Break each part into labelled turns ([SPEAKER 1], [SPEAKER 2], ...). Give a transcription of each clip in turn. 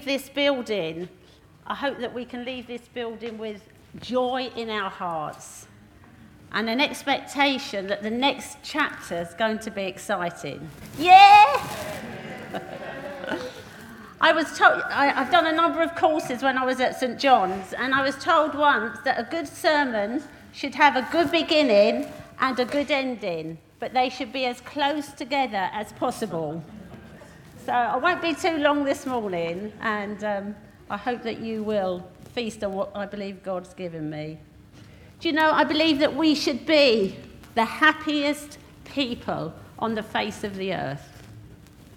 [SPEAKER 1] leave this building, I hope that we can leave this building with joy in our hearts and an expectation that the next chapter is going to be exciting. Yeah! I was told, I, have done a number of courses when I was at St. John's, and I was told once that a good sermon should have a good beginning and a good ending, but they should be as close together as possible. So I won't be too long this morning, and um, I hope that you will feast on what I believe God's given me. Do you know, I believe that we should be the happiest people on the face of the earth.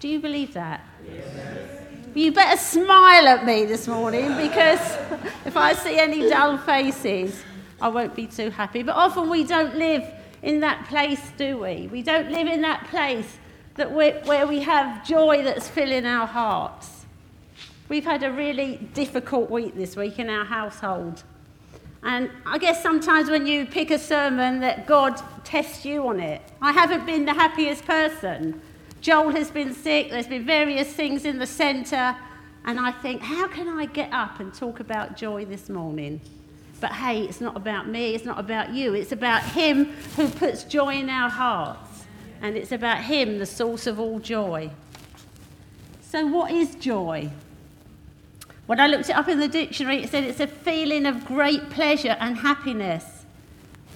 [SPEAKER 1] Do you believe that? Yes. You better smile at me this morning because if I see any dull faces, I won't be too happy. But often we don't live in that place, do we? We don't live in that place that where we have joy that's filling our hearts. We've had a really difficult week this week in our household. And I guess sometimes when you pick a sermon that God tests you on it. I haven't been the happiest person. Joel has been sick, there's been various things in the centre, and I think, how can I get up and talk about joy this morning? But hey, it's not about me, it's not about you, it's about Him who puts joy in our hearts, and it's about Him, the source of all joy. So, what is joy? When I looked it up in the dictionary, it said it's a feeling of great pleasure and happiness.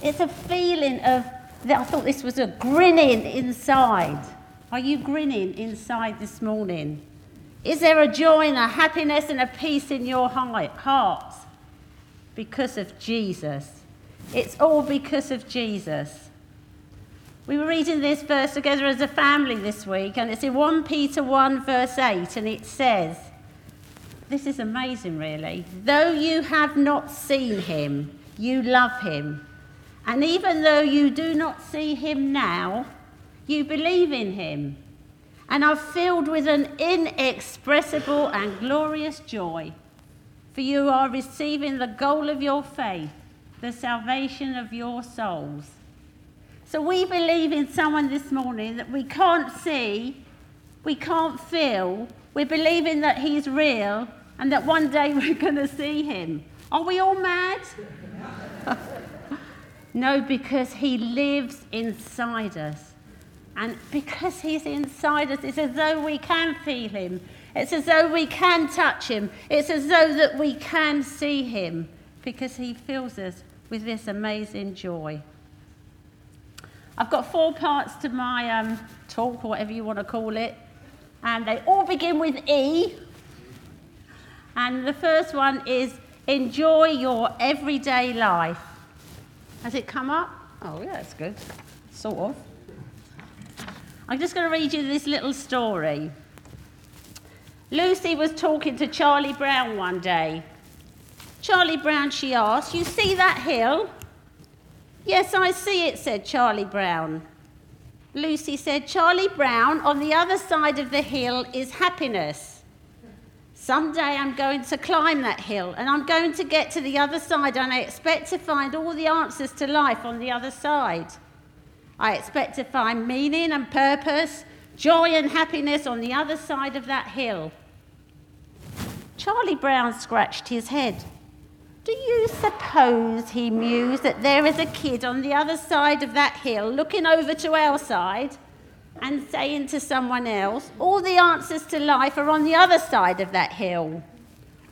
[SPEAKER 1] It's a feeling of, I thought this was a grinning inside. Are you grinning inside this morning? Is there a joy and a happiness and a peace in your heart? Because of Jesus. It's all because of Jesus. We were reading this verse together as a family this week, and it's in 1 Peter 1, verse 8, and it says, This is amazing, really. Though you have not seen him, you love him. And even though you do not see him now, you believe in him and are filled with an inexpressible and glorious joy, for you are receiving the goal of your faith, the salvation of your souls. So we believe in someone this morning that we can't see, we can't feel, we're believing that he's real and that one day we're going to see him. Are we all mad? no, because he lives inside us. And because he's inside us, it's as though we can feel him. It's as though we can touch him. It's as though that we can see him because he fills us with this amazing joy. I've got four parts to my um, talk, or whatever you want to call it, and they all begin with E. And the first one is enjoy your everyday life. Has it come up? Oh, yeah, that's good. Sort of. I'm just going to read you this little story. Lucy was talking to Charlie Brown one day. Charlie Brown, she asked, You see that hill? Yes, I see it, said Charlie Brown. Lucy said, Charlie Brown, on the other side of the hill is happiness. Someday I'm going to climb that hill and I'm going to get to the other side and I expect to find all the answers to life on the other side. I expect to find meaning and purpose, joy and happiness on the other side of that hill. Charlie Brown scratched his head. Do you suppose, he mused, that there is a kid on the other side of that hill looking over to our side and saying to someone else, All the answers to life are on the other side of that hill?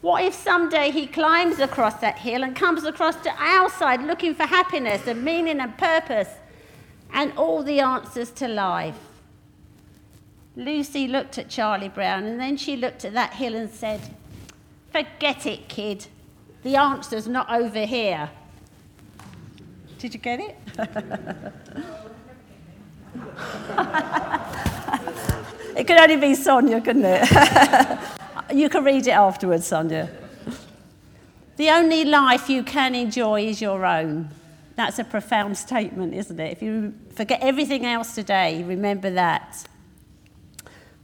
[SPEAKER 1] What if someday he climbs across that hill and comes across to our side looking for happiness and meaning and purpose and all the answers to life. Lucy looked at Charlie Brown and then she looked at that hill and said, Forget it, kid. The answer's not over here. Did you get it? it could only be Sonia, couldn't it? you can read it afterwards, Sonia. The only life you can enjoy is your own. That's a profound statement, isn't it? If you forget everything else today, remember that.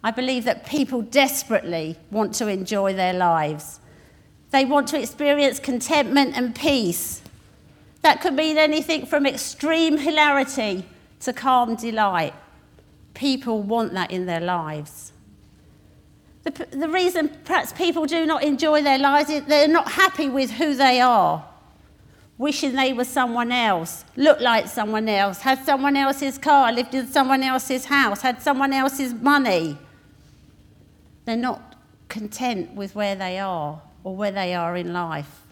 [SPEAKER 1] I believe that people desperately want to enjoy their lives. They want to experience contentment and peace. That could mean anything from extreme hilarity to calm delight. People want that in their lives. The, the reason perhaps people do not enjoy their lives is they're not happy with who they are, wishing they were someone else, looked like someone else, had someone else's car, lived in someone else's house, had someone else's money. They're not content with where they are or where they are in life.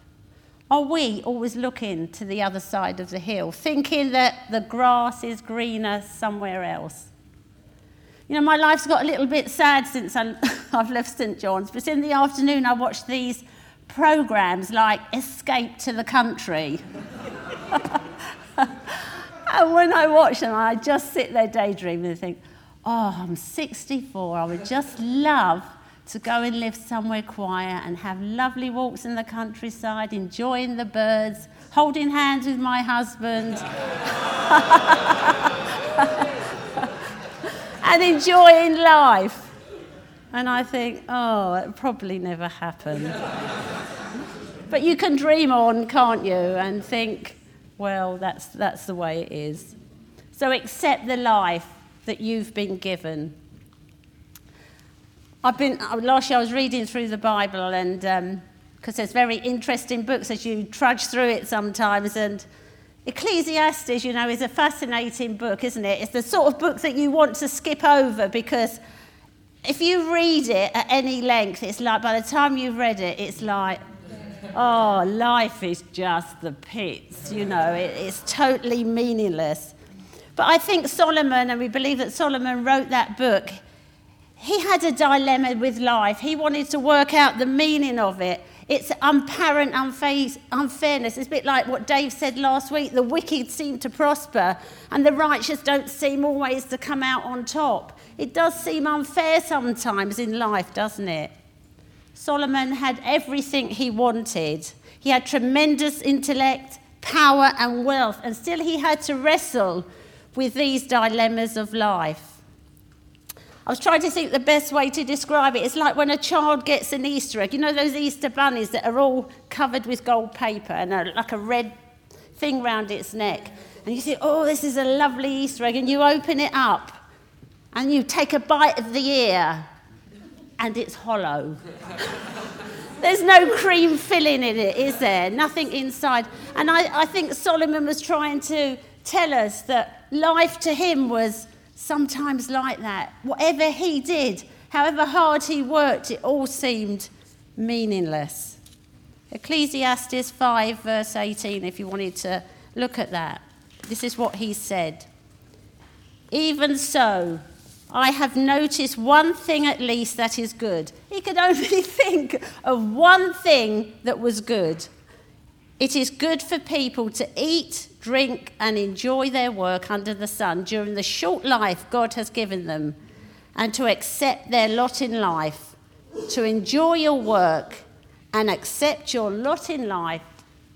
[SPEAKER 1] Are we always looking to the other side of the hill, thinking that the grass is greener somewhere else? You know, my life's got a little bit sad since I, have left St John's, but in the afternoon I watch these programs like Escape to the Country. and when I watch them, I just sit there daydreaming and think, oh, I'm 64. I would just love to go and live somewhere quiet and have lovely walks in the countryside, enjoying the birds, holding hands with my husband. and enjoying life. And I think, oh, it probably never happened. but you can dream on, can't you? And think, well, that's, that's the way it is. So accept the life that you've been given. I've been, uh, last year I was reading through the Bible, and because um, there's very interesting books as you trudge through it sometimes, and Ecclesiastes, you know, is a fascinating book, isn't it? It's the sort of book that you want to skip over because if you read it at any length, it's like by the time you've read it, it's like, oh, life is just the pits, you know, it, it's totally meaningless. But I think Solomon, and we believe that Solomon wrote that book, he had a dilemma with life. He wanted to work out the meaning of it. It's apparent unfairness. It's a bit like what Dave said last week the wicked seem to prosper, and the righteous don't seem always to come out on top. It does seem unfair sometimes in life, doesn't it? Solomon had everything he wanted. He had tremendous intellect, power, and wealth, and still he had to wrestle with these dilemmas of life. I was trying to think the best way to describe it. It's like when a child gets an Easter egg. You know those Easter bunnies that are all covered with gold paper and are like a red thing round its neck. And you think, oh, this is a lovely Easter egg. And you open it up and you take a bite of the ear and it's hollow. There's no cream filling in it, is there? Nothing inside. And I, I think Solomon was trying to tell us that life to him was sometimes like that. Whatever he did, however hard he worked, it all seemed meaningless. Ecclesiastes 5, verse 18, if you wanted to look at that. This is what he said. Even so, I have noticed one thing at least that is good. He could only think of one thing that was good. It is good for people to eat, drink, and enjoy their work under the sun during the short life God has given them, and to accept their lot in life, to enjoy your work and accept your lot in life.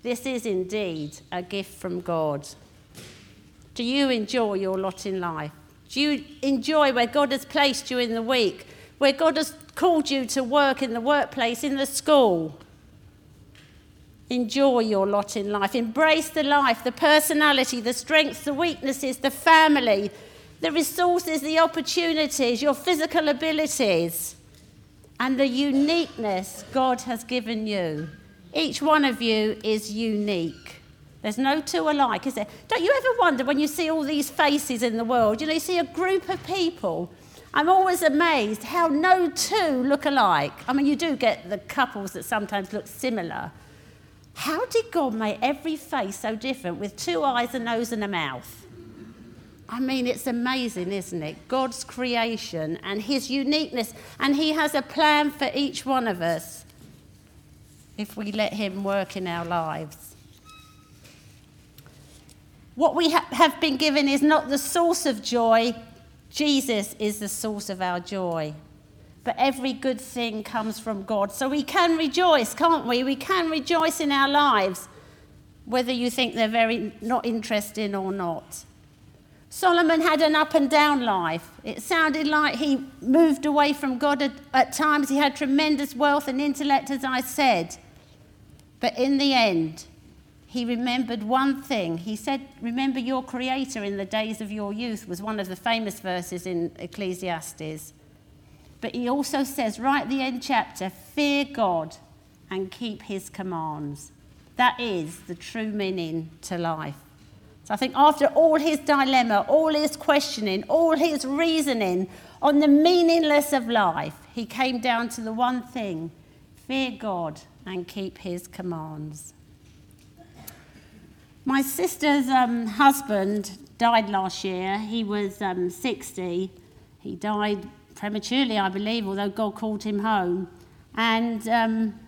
[SPEAKER 1] This is indeed a gift from God. Do you enjoy your lot in life? Do you enjoy where God has placed you in the week, where God has called you to work in the workplace, in the school? Enjoy your lot in life. Embrace the life, the personality, the strengths, the weaknesses, the family, the resources, the opportunities, your physical abilities, and the uniqueness God has given you. Each one of you is unique. There's no two alike, is there? Don't you ever wonder when you see all these faces in the world? You know, you see a group of people. I'm always amazed how no two look alike. I mean, you do get the couples that sometimes look similar, how did God make every face so different with two eyes, a nose, and a mouth? I mean, it's amazing, isn't it? God's creation and His uniqueness, and He has a plan for each one of us if we let Him work in our lives. What we ha- have been given is not the source of joy, Jesus is the source of our joy but every good thing comes from God. So we can rejoice, can't we? We can rejoice in our lives, whether you think they're very not interesting or not. Solomon had an up and down life. It sounded like he moved away from God at, at times. He had tremendous wealth and intellect, as I said. But in the end, he remembered one thing. He said, Remember your Creator in the days of your youth, was one of the famous verses in Ecclesiastes. But he also says, right at the end chapter, fear God and keep his commands. That is the true meaning to life. So I think after all his dilemma, all his questioning, all his reasoning on the meaningless of life, he came down to the one thing fear God and keep his commands. My sister's um, husband died last year. He was um, 60. He died prematurely, I believe, although God called him home. And um,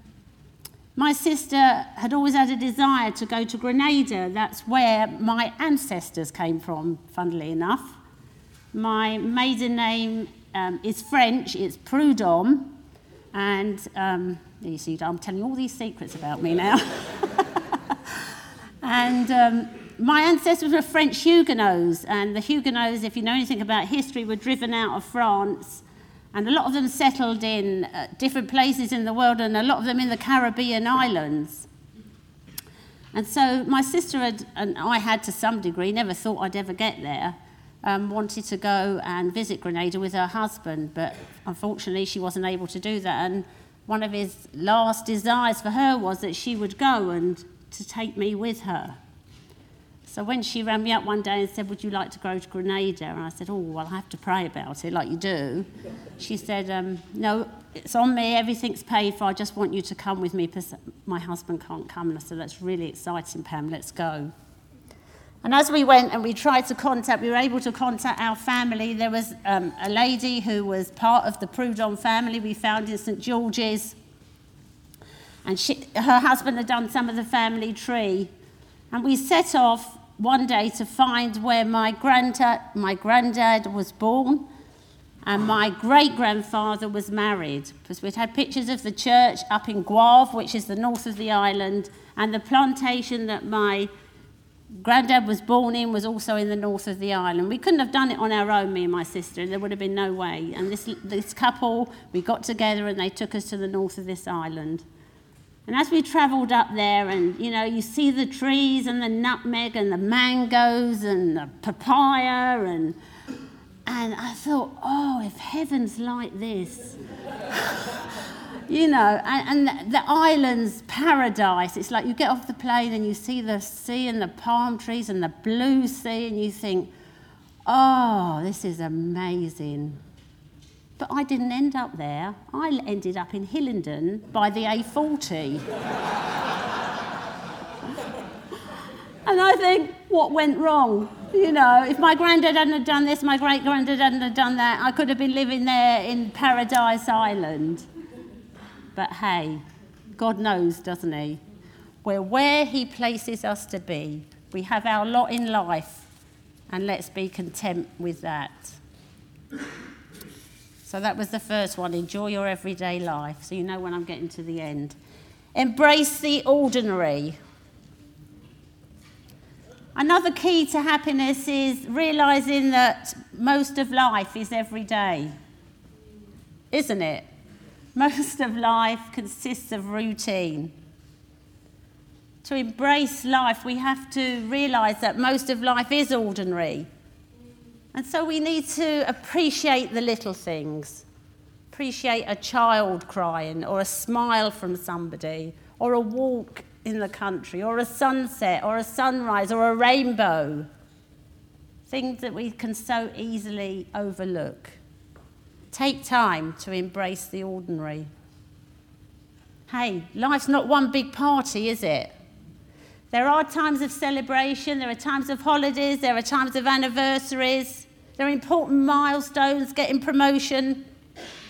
[SPEAKER 1] my sister had always had a desire to go to Grenada. That's where my ancestors came from, funnily enough. My maiden name um, is French, it's Prudhomme. And um, you see, I'm telling you all these secrets about me now. and um, my ancestors were French Huguenots, and the Huguenots, if you know anything about history, were driven out of France and a lot of them settled in uh, different places in the world, and a lot of them in the Caribbean islands. And so my sister had, and I had to some degree, never thought I'd ever get there, um, wanted to go and visit Grenada with her husband, but unfortunately she wasn't able to do that. And one of his last desires for her was that she would go and to take me with her. So when she rang me up one day and said, Would you like to go to Grenada? And I said, Oh, well, I have to pray about it, like you do. She said, um, No, it's on me, everything's paid for. I just want you to come with me because my husband can't come. And I said, That's really exciting, Pam, let's go. And as we went and we tried to contact, we were able to contact our family. There was um, a lady who was part of the Prudhomme family we found in St George's. And she, her husband had done some of the family tree. And we set off one day to find where my granddad, my granddad was born and my great grandfather was married because we'd had pictures of the church up in Gouyave, which is the north of the island, and the plantation that my granddad was born in was also in the north of the island. We couldn't have done it on our own, me and my sister, there would have been no way. And this, this couple, we got together and they took us to the north of this island. And as we travelled up there, and you know, you see the trees and the nutmeg and the mangoes and the papaya, and, and I thought, oh, if heaven's like this. you know, and, and the, the island's paradise. It's like you get off the plane and you see the sea and the palm trees and the blue sea, and you think, oh, this is amazing. But I didn't end up there. I ended up in Hillingdon by the A40. and I think, what went wrong? You know, if my granddad hadn't done this, my great granddad hadn't done that, I could have been living there in Paradise Island. But hey, God knows, doesn't He? We're where He places us to be. We have our lot in life, and let's be content with that. So that was the first one. Enjoy your everyday life. So you know when I'm getting to the end. Embrace the ordinary. Another key to happiness is realizing that most of life is every day. Isn't it? Most of life consists of routine. To embrace life, we have to realize that most of life is ordinary. And so we need to appreciate the little things. Appreciate a child crying, or a smile from somebody, or a walk in the country, or a sunset, or a sunrise, or a rainbow. Things that we can so easily overlook. Take time to embrace the ordinary. Hey, life's not one big party, is it? There are times of celebration, there are times of holidays, there are times of anniversaries. There are important milestones, getting promotion,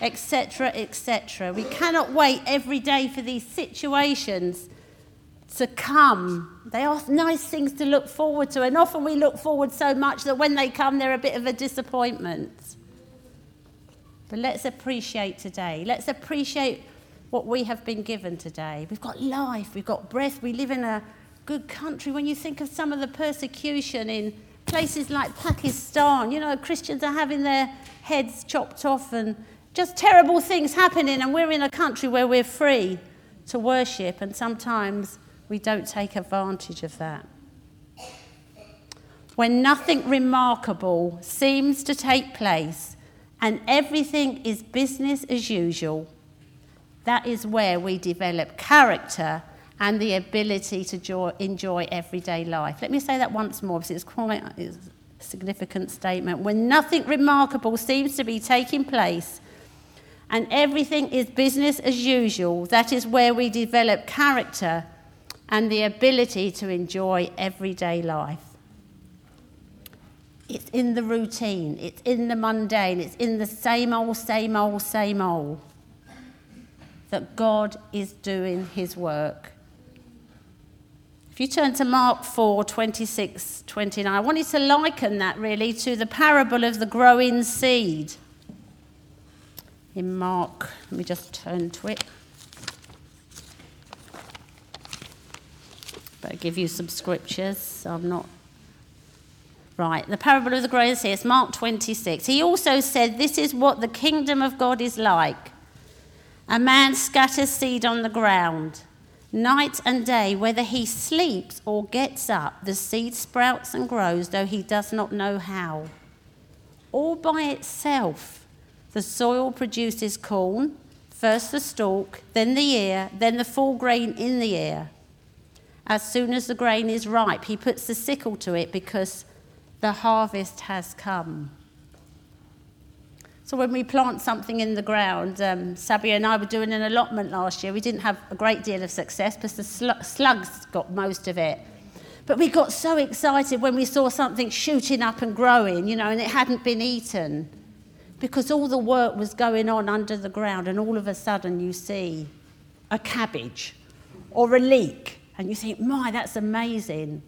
[SPEAKER 1] etc., etc. We cannot wait every day for these situations to come. They are nice things to look forward to, and often we look forward so much that when they come, they're a bit of a disappointment. But let's appreciate today. Let's appreciate what we have been given today. We've got life, we've got breath, we live in a good country. When you think of some of the persecution in places like Pakistan, you know, Christians are having their heads chopped off and just terrible things happening, and we're in a country where we're free to worship, and sometimes we don't take advantage of that. When nothing remarkable seems to take place, and everything is business as usual, that is where we develop character and the ability to joy, enjoy everyday life. Let me say that once more because it's quite a significant statement. When nothing remarkable seems to be taking place and everything is business as usual, that is where we develop character and the ability to enjoy everyday life. It's in the routine, it's in the mundane, it's in the same old, same old, same old that God is doing his work. If you turn to Mark 4 26, 29, I wanted to liken that really to the parable of the growing seed. In Mark, let me just turn to it. But give you some scriptures. So I'm not Right, the parable of the growing seed, it's Mark 26. He also said, This is what the kingdom of God is like. A man scatters seed on the ground. Night and day, whether he sleeps or gets up, the seed sprouts and grows, though he does not know how. All by itself, the soil produces corn, first the stalk, then the ear, then the full grain in the ear. As soon as the grain is ripe, he puts the sickle to it because the harvest has come. So when we plant something in the ground, um, Sabia and I were doing an allotment last year. We didn't have a great deal of success because the sl- slugs got most of it. But we got so excited when we saw something shooting up and growing, you know, and it hadn't been eaten. Because all the work was going on under the ground, and all of a sudden you see a cabbage or a leek, and you think, my, that's amazing.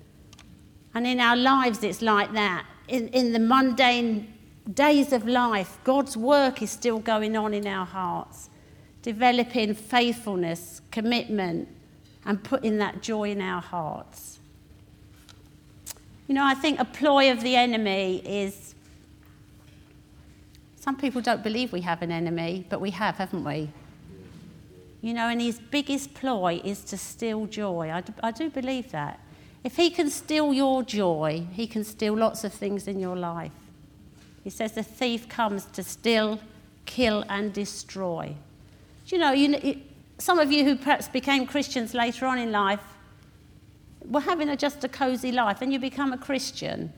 [SPEAKER 1] And in our lives, it's like that. In, in the mundane days of life, God's work is still going on in our hearts, developing faithfulness, commitment, and putting that joy in our hearts. You know, I think a ploy of the enemy is. Some people don't believe we have an enemy, but we have, haven't we? You know, and his biggest ploy is to steal joy. I do, I do believe that. If he can steal your joy, he can steal lots of things in your life. He says the thief comes to steal, kill, and destroy. Do you know, you, some of you who perhaps became Christians later on in life were having a, just a cozy life, and you become a Christian,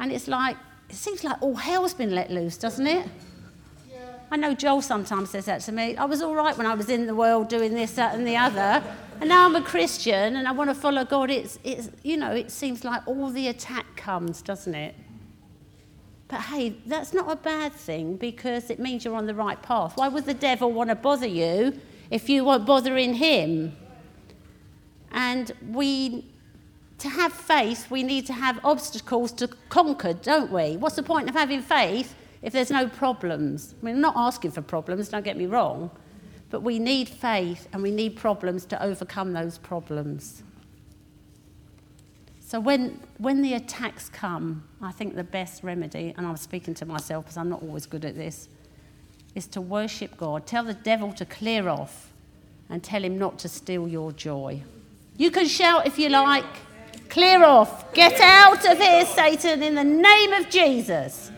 [SPEAKER 1] and it's like, it seems like all hell's been let loose, doesn't it? I know Joel sometimes says that to me. I was all right when I was in the world doing this, that, and the other. And now I'm a Christian and I want to follow God. It's, it's, you know, it seems like all the attack comes, doesn't it? But hey, that's not a bad thing because it means you're on the right path. Why would the devil want to bother you if you weren't bothering him? And we, to have faith, we need to have obstacles to conquer, don't we? What's the point of having faith if there's no problems? I'm not asking for problems, don't get me wrong. But we need faith and we need problems to overcome those problems. So when, when the attacks come, I think the best remedy, and I'm speaking to myself because I'm not always good at this, is to worship God. Tell the devil to clear off and tell him not to steal your joy. You can shout if you like, clear off, get out of here, Satan, in the name of Jesus.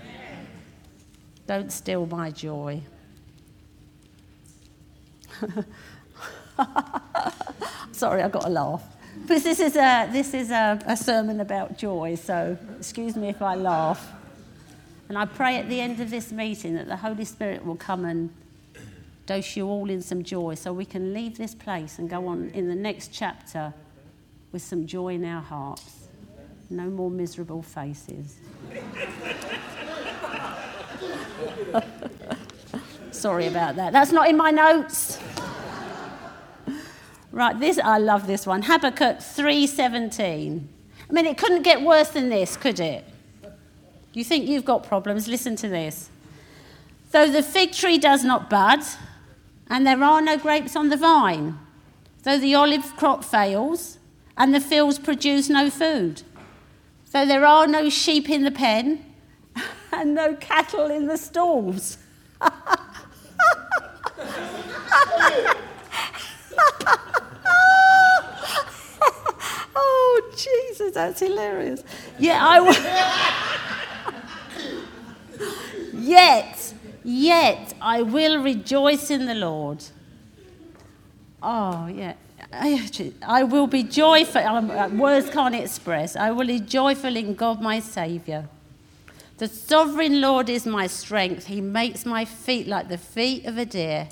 [SPEAKER 1] Don't steal my joy. Sorry, I got a laugh. Because this is, a, this is a, a sermon about joy, so excuse me if I laugh. And I pray at the end of this meeting that the Holy Spirit will come and dose you all in some joy so we can leave this place and go on in the next chapter with some joy in our hearts. No more miserable faces. Sorry about that. That's not in my notes. Right, this I love this one. Habakkuk 3:17. I mean, it couldn't get worse than this, could it? You think you've got problems? Listen to this. Though the fig tree does not bud, and there are no grapes on the vine, though the olive crop fails, and the fields produce no food, though there are no sheep in the pen, and no cattle in the stalls. oh, Jesus, that's hilarious. Yeah, I. W- Yet Yet I will rejoice in the Lord. Oh, yeah. I will be joyful. Uh, words can't express. I will be joyful in God, my Saviour. The sovereign Lord is my strength. He makes my feet like the feet of a deer.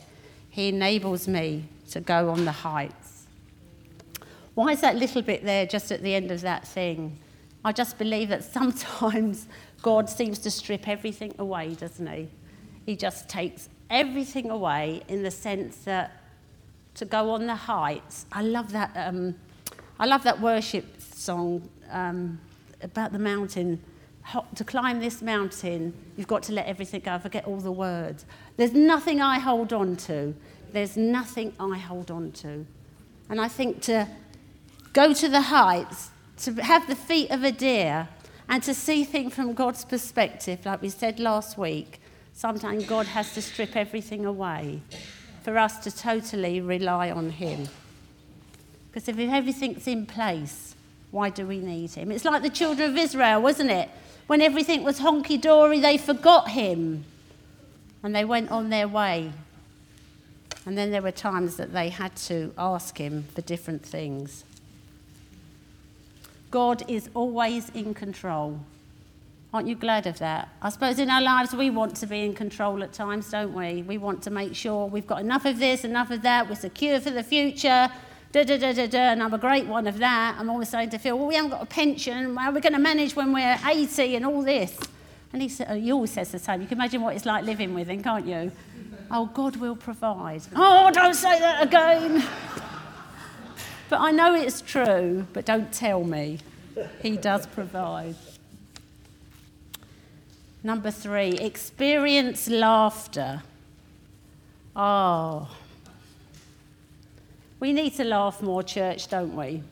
[SPEAKER 1] He enables me to go on the heights. Why is that little bit there just at the end of that thing? I just believe that sometimes God seems to strip everything away, doesn't he? He just takes everything away in the sense that to go on the heights. I love that. Um, I love that worship song um, about the mountain. To climb this mountain, you've got to let everything go. Forget all the words. There's nothing I hold on to. There's nothing I hold on to. And I think to go to the heights, to have the feet of a deer, and to see things from God's perspective, like we said last week, sometimes God has to strip everything away for us to totally rely on Him. Because if everything's in place, why do we need Him? It's like the children of Israel, wasn't it? When everything was honky dory, they forgot Him and they went on their way. And then there were times that they had to ask Him for different things. God is always in control. Aren't you glad of that? I suppose in our lives we want to be in control at times, don't we? We want to make sure we've got enough of this, enough of that, we're secure for the future, da da da da da, and I'm a great one of that. I'm always starting to feel, well, we haven't got a pension, how are we going to manage when we're 80 and all this? And he, oh, he always says the same. You can imagine what it's like living with him, can't you? Oh, God will provide. Oh, don't say that again. But I know it's true, but don't tell me. He does provide. Number three, experience laughter. Oh. We need to laugh more, church, don't we?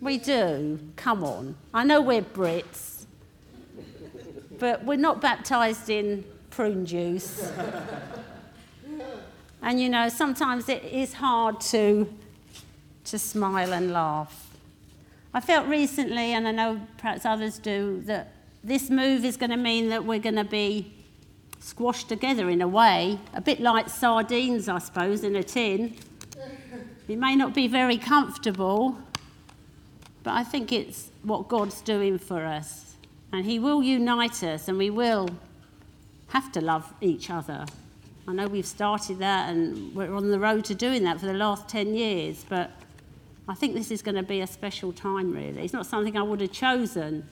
[SPEAKER 1] We do. Come on. I know we're Brits, but we're not baptised in prune juice. and you know, sometimes it is hard to, to smile and laugh. I felt recently, and I know perhaps others do, that this move is going to mean that we're going to be squashed together in a way, a bit like sardines, I suppose, in a tin. It may not be very comfortable, but I think it's what God's doing for us. And He will unite us, and we will have to love each other. I know we've started that, and we're on the road to doing that for the last 10 years, but I think this is going to be a special time, really. It's not something I would have chosen,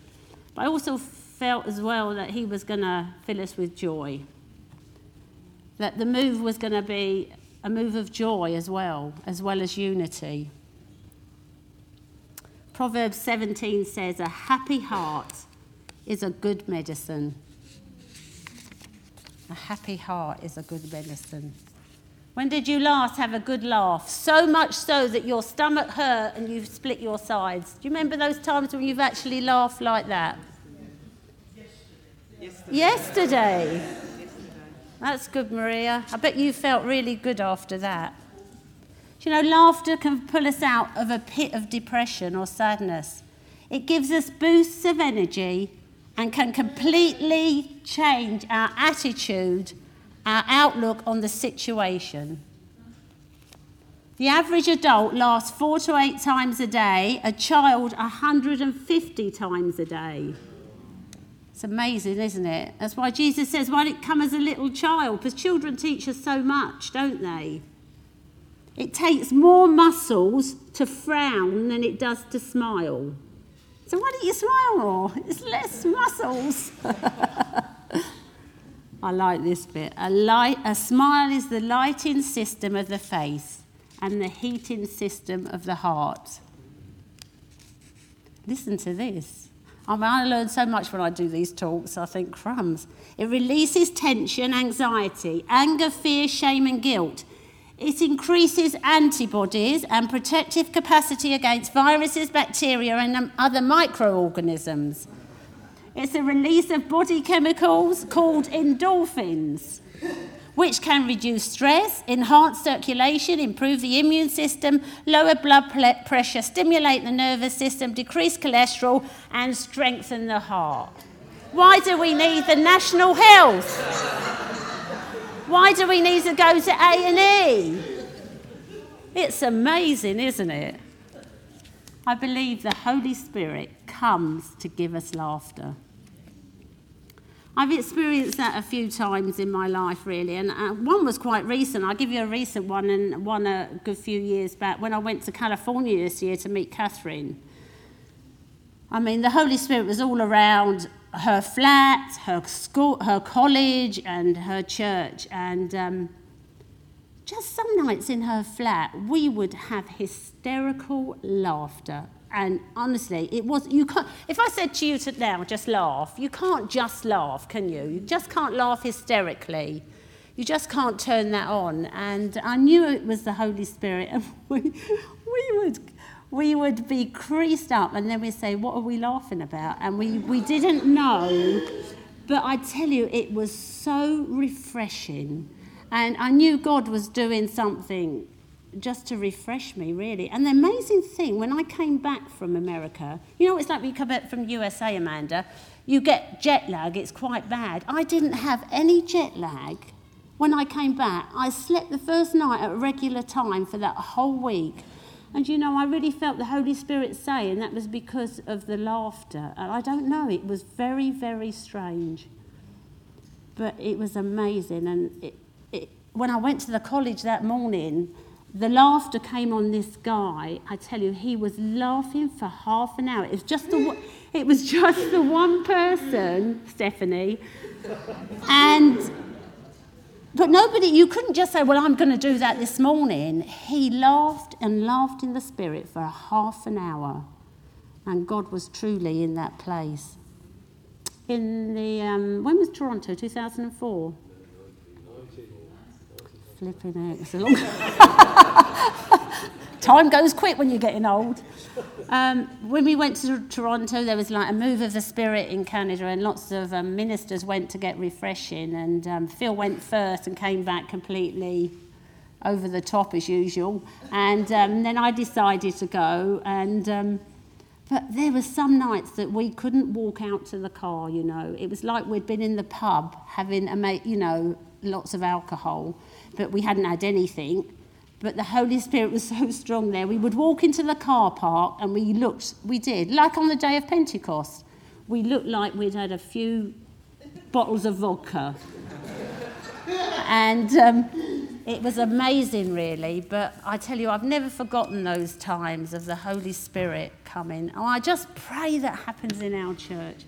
[SPEAKER 1] but I also felt as well that he was going to fill us with joy. That the move was going to be a move of joy as well, as well as unity. Proverbs 17 says, A happy heart is a good medicine. A happy heart is a good medicine. When did you last have a good laugh? So much so that your stomach hurt and you've split your sides. Do you remember those times when you've actually laughed like that? Yesterday. Yesterday. That's good, Maria. I bet you felt really good after that. You know, laughter can pull us out of a pit of depression or sadness. It gives us boosts of energy and can completely change our attitude, our outlook on the situation. The average adult laughs four to eight times a day, a child 150 times a day. It's amazing, isn't it? That's why Jesus says, Why didn't come as a little child? Because children teach us so much, don't they? It takes more muscles to frown than it does to smile. So why don't you smile more? It's less muscles. I like this bit. A, light, a smile is the lighting system of the face and the heating system of the heart. Listen to this. I mean, I learn so much when I do these talks, I think, crumbs. It releases tension, anxiety, anger, fear, shame, and guilt. It increases antibodies and protective capacity against viruses, bacteria, and other microorganisms. It's a release of body chemicals called endorphins which can reduce stress, enhance circulation, improve the immune system, lower blood pressure, stimulate the nervous system, decrease cholesterol, and strengthen the heart. Why do we need the national health? Why do we need to go to A&E? It's amazing, isn't it? I believe the Holy Spirit comes to give us laughter. I've experienced that a few times in my life, really, and uh, one was quite recent. I'll give you a recent one, and one a good few years back when I went to California this year to meet Catherine. I mean, the Holy Spirit was all around her flat, her school, her college, and her church, and um, just some nights in her flat, we would have hysterical laughter and honestly, it was, you can't, if I said to you to now, just laugh, you can't just laugh, can you? You just can't laugh hysterically. You just can't turn that on. And I knew it was the Holy Spirit. And we, we, would, we would be creased up and then we'd say, What are we laughing about? And we, we didn't know. But I tell you, it was so refreshing. And I knew God was doing something just to refresh me, really. And the amazing thing, when I came back from America, you know, it's like when you come back from USA, Amanda, you get jet lag, it's quite bad. I didn't have any jet lag when I came back. I slept the first night at a regular time for that whole week. And you know, I really felt the Holy Spirit saying that was because of the laughter. And I don't know, it was very, very strange. But it was amazing. And it, it, when I went to the college that morning, the laughter came on this guy. I tell you, he was laughing for half an hour. It was just the, it was just the one person, Stephanie. And, but nobody, you couldn't just say, well, I'm going to do that this morning. He laughed and laughed in the spirit for half an hour. And God was truly in that place. In the, um, when was Toronto? 2004? Flipping. It's a long Time goes quick when you're getting old. Um, when we went to Toronto, there was like a move of the spirit in Canada, and lots of um, ministers went to get refreshing. And um, Phil went first and came back completely over the top as usual. And um, then I decided to go. And um, but there were some nights that we couldn't walk out to the car. You know, it was like we'd been in the pub having a you know lots of alcohol but we hadn't had anything. But the Holy Spirit was so strong there. We would walk into the car park and we looked, we did, like on the day of Pentecost. We looked like we'd had a few bottles of vodka. and um, it was amazing, really. But I tell you, I've never forgotten those times of the Holy Spirit coming. And I just pray that happens in our church.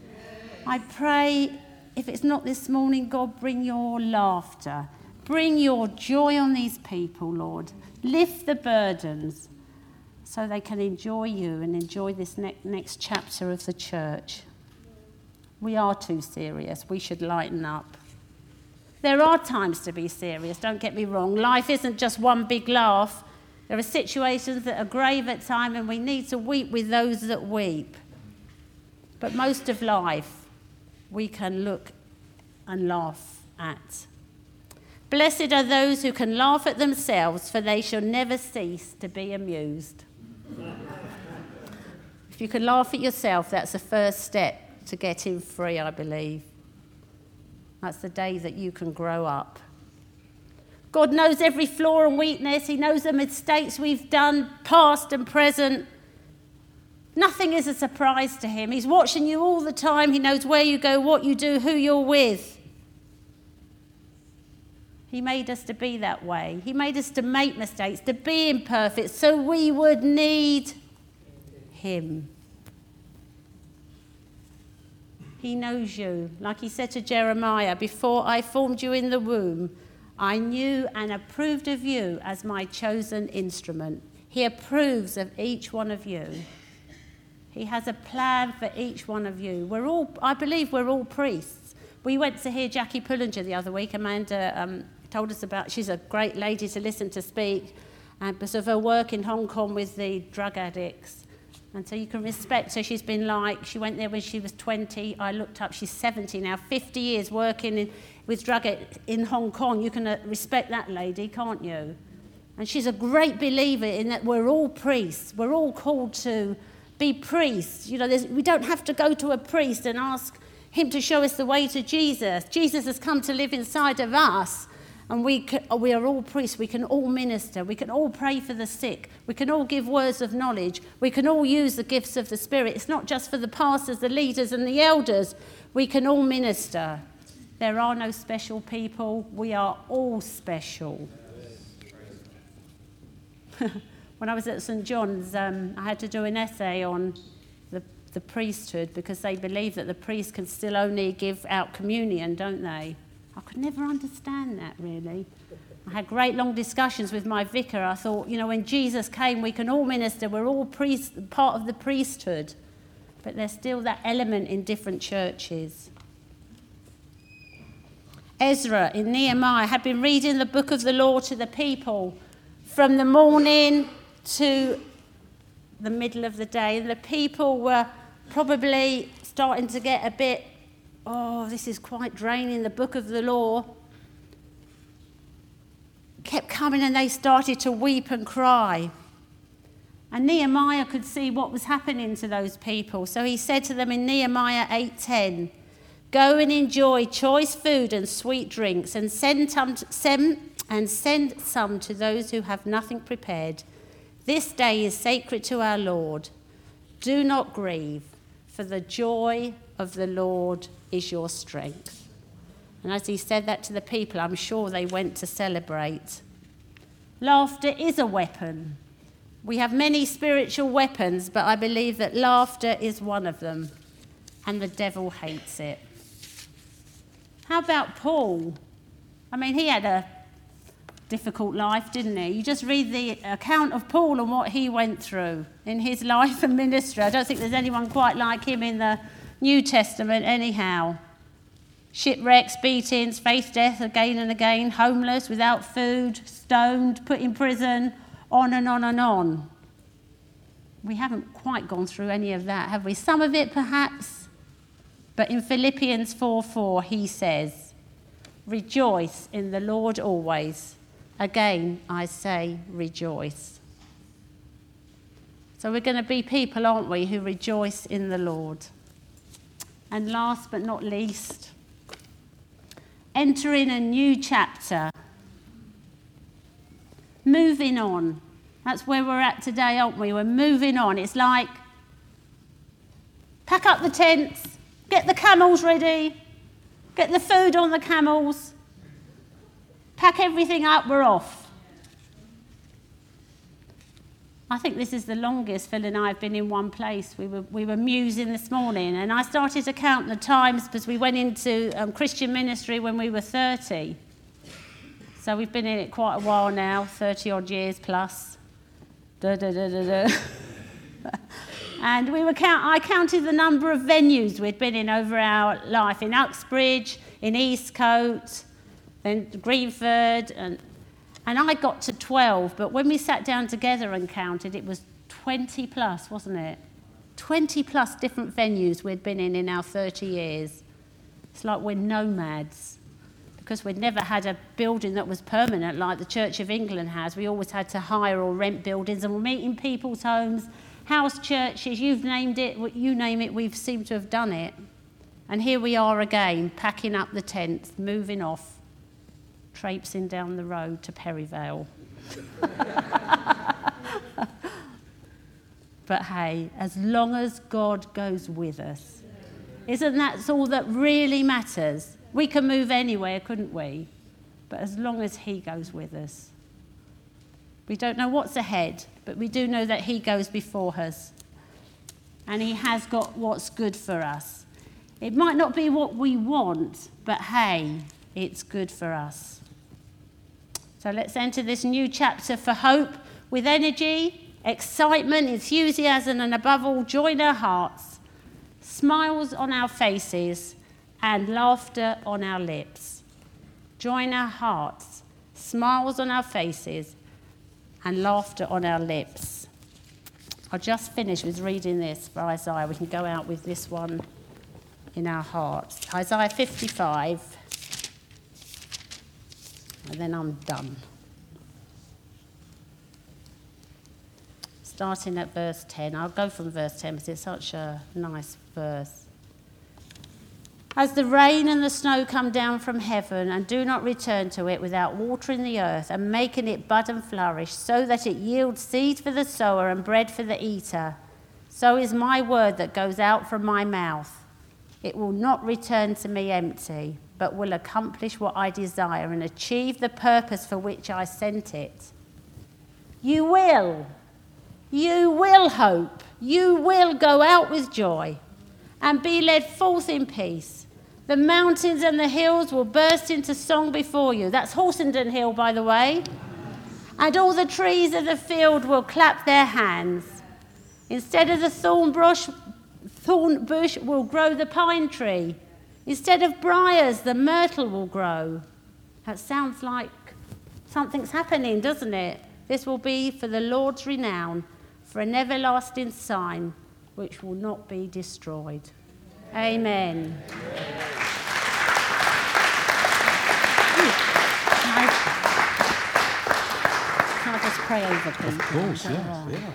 [SPEAKER 1] I pray, if it's not this morning, God, bring your laughter Bring your joy on these people, Lord. Lift the burdens so they can enjoy you and enjoy this ne- next chapter of the church. We are too serious. We should lighten up. There are times to be serious, don't get me wrong. Life isn't just one big laugh. There are situations that are grave at times, and we need to weep with those that weep. But most of life, we can look and laugh at. Blessed are those who can laugh at themselves, for they shall never cease to be amused. if you can laugh at yourself, that's the first step to getting free, I believe. That's the day that you can grow up. God knows every flaw and weakness. He knows the mistakes we've done, past and present. Nothing is a surprise to Him. He's watching you all the time. He knows where you go, what you do, who you're with. He made us to be that way. He made us to make mistakes, to be imperfect, so we would need Him. He knows you. Like he said to Jeremiah, Before I formed you in the womb, I knew and approved of you as my chosen instrument. He approves of each one of you. He has a plan for each one of you. We're all, I believe we're all priests. We went to hear Jackie Pullinger the other week. Amanda um, told us about. She's a great lady to listen to speak uh, because of her work in Hong Kong with the drug addicts. And so you can respect her. She's been like, she went there when she was 20. I looked up, she's 70 now, 50 years working in, with drug in Hong Kong. You can uh, respect that lady, can't you? And she's a great believer in that we're all priests. We're all called to be priests. You know, we don't have to go to a priest and ask him to show us the way to Jesus. Jesus has come to live inside of us And we, can, we are all priests. We can all minister. We can all pray for the sick. We can all give words of knowledge. We can all use the gifts of the Spirit. It's not just for the pastors, the leaders, and the elders. We can all minister. There are no special people. We are all special. when I was at St. John's, um, I had to do an essay on the, the priesthood because they believe that the priest can still only give out communion, don't they? I could never understand that really. I had great long discussions with my vicar. I thought, you know, when Jesus came, we can all minister, we're all priest, part of the priesthood. But there's still that element in different churches. Ezra in Nehemiah had been reading the book of the law to the people from the morning to the middle of the day. And the people were probably starting to get a bit, oh, this is quite draining, the book of the law. Kept coming and they started to weep and cry. And Nehemiah could see what was happening to those people. So he said to them in Nehemiah 8:10, Go and enjoy choice food and sweet drinks, and send, some, and send some to those who have nothing prepared. This day is sacred to our Lord. Do not grieve, for the joy of the Lord is your strength. And as he said that to the people, I'm sure they went to celebrate. Laughter is a weapon. We have many spiritual weapons, but I believe that laughter is one of them, and the devil hates it. How about Paul? I mean, he had a difficult life, didn't he? You just read the account of Paul and what he went through in his life and ministry. I don't think there's anyone quite like him in the New Testament, anyhow. Shipwrecks, beatings, face death again and again, homeless, without food, stoned, put in prison, on and on and on. We haven't quite gone through any of that, have we? Some of it perhaps. But in Philippians 4 4, he says, Rejoice in the Lord always. Again, I say, rejoice. So we're going to be people, aren't we, who rejoice in the Lord. And last but not least, entering a new chapter. Moving on. That's where we're at today, aren't we? We're moving on. It's like pack up the tents, Get the camels ready. Get the food on the camels. Pack everything up, we're off. I think this is the longest Phil and I have been in one place. We were, we were musing this morning, and I started to count the times because we went into um, Christian ministry when we were 30. So we've been in it quite a while now, 30 odd years plus. Da, da, da, da, da. And we were count, I counted the number of venues we'd been in over our life in Uxbridge, in Eastcote, then Greenford, and, and I got to 12. But when we sat down together and counted, it was 20 plus, wasn't it? 20 plus different venues we'd been in in our 30 years. It's like we're nomads because we'd never had a building that was permanent like the Church of England has. We always had to hire or rent buildings and we're meeting people's homes house churches, you've named it, you name it, we've seemed to have done it. And here we are again, packing up the tents, moving off, traipsing down the road to Perivale. but hey, as long as God goes with us, isn't that all that really matters? We can move anywhere, couldn't we? But as long as He goes with us. We don't know what's ahead, but we do know that He goes before us. And He has got what's good for us. It might not be what we want, but hey, it's good for us. So let's enter this new chapter for hope with energy, excitement, enthusiasm, and above all, joy in our hearts, smiles on our faces, and laughter on our lips. Join our hearts, smiles on our faces, and laughter on our lips. I'll just finish with reading this for Isaiah. We can go out with this one in our hearts. Isaiah 55, and then I'm done. Starting at verse 10. I'll go from verse 10 because it's such a nice verse. As the rain and the snow come down from heaven and do not return to it without watering the earth and making it bud and flourish, so that it yields seed for the sower and bread for the eater, so is my word that goes out from my mouth. It will not return to me empty, but will accomplish what I desire and achieve the purpose for which I sent it. You will. You will hope. You will go out with joy and be led forth in peace. The mountains and the hills will burst into song before you. That's Horsenden Hill, by the way. And all the trees of the field will clap their hands. Instead of the thorn bush, thorn bush will grow the pine tree. Instead of briars, the myrtle will grow. That sounds like something's happening, doesn't it? This will be for the Lord's renown, for an everlasting sign which will not be destroyed. Amen. Can I, can I just pray over people?
[SPEAKER 2] Of course, yes, yeah.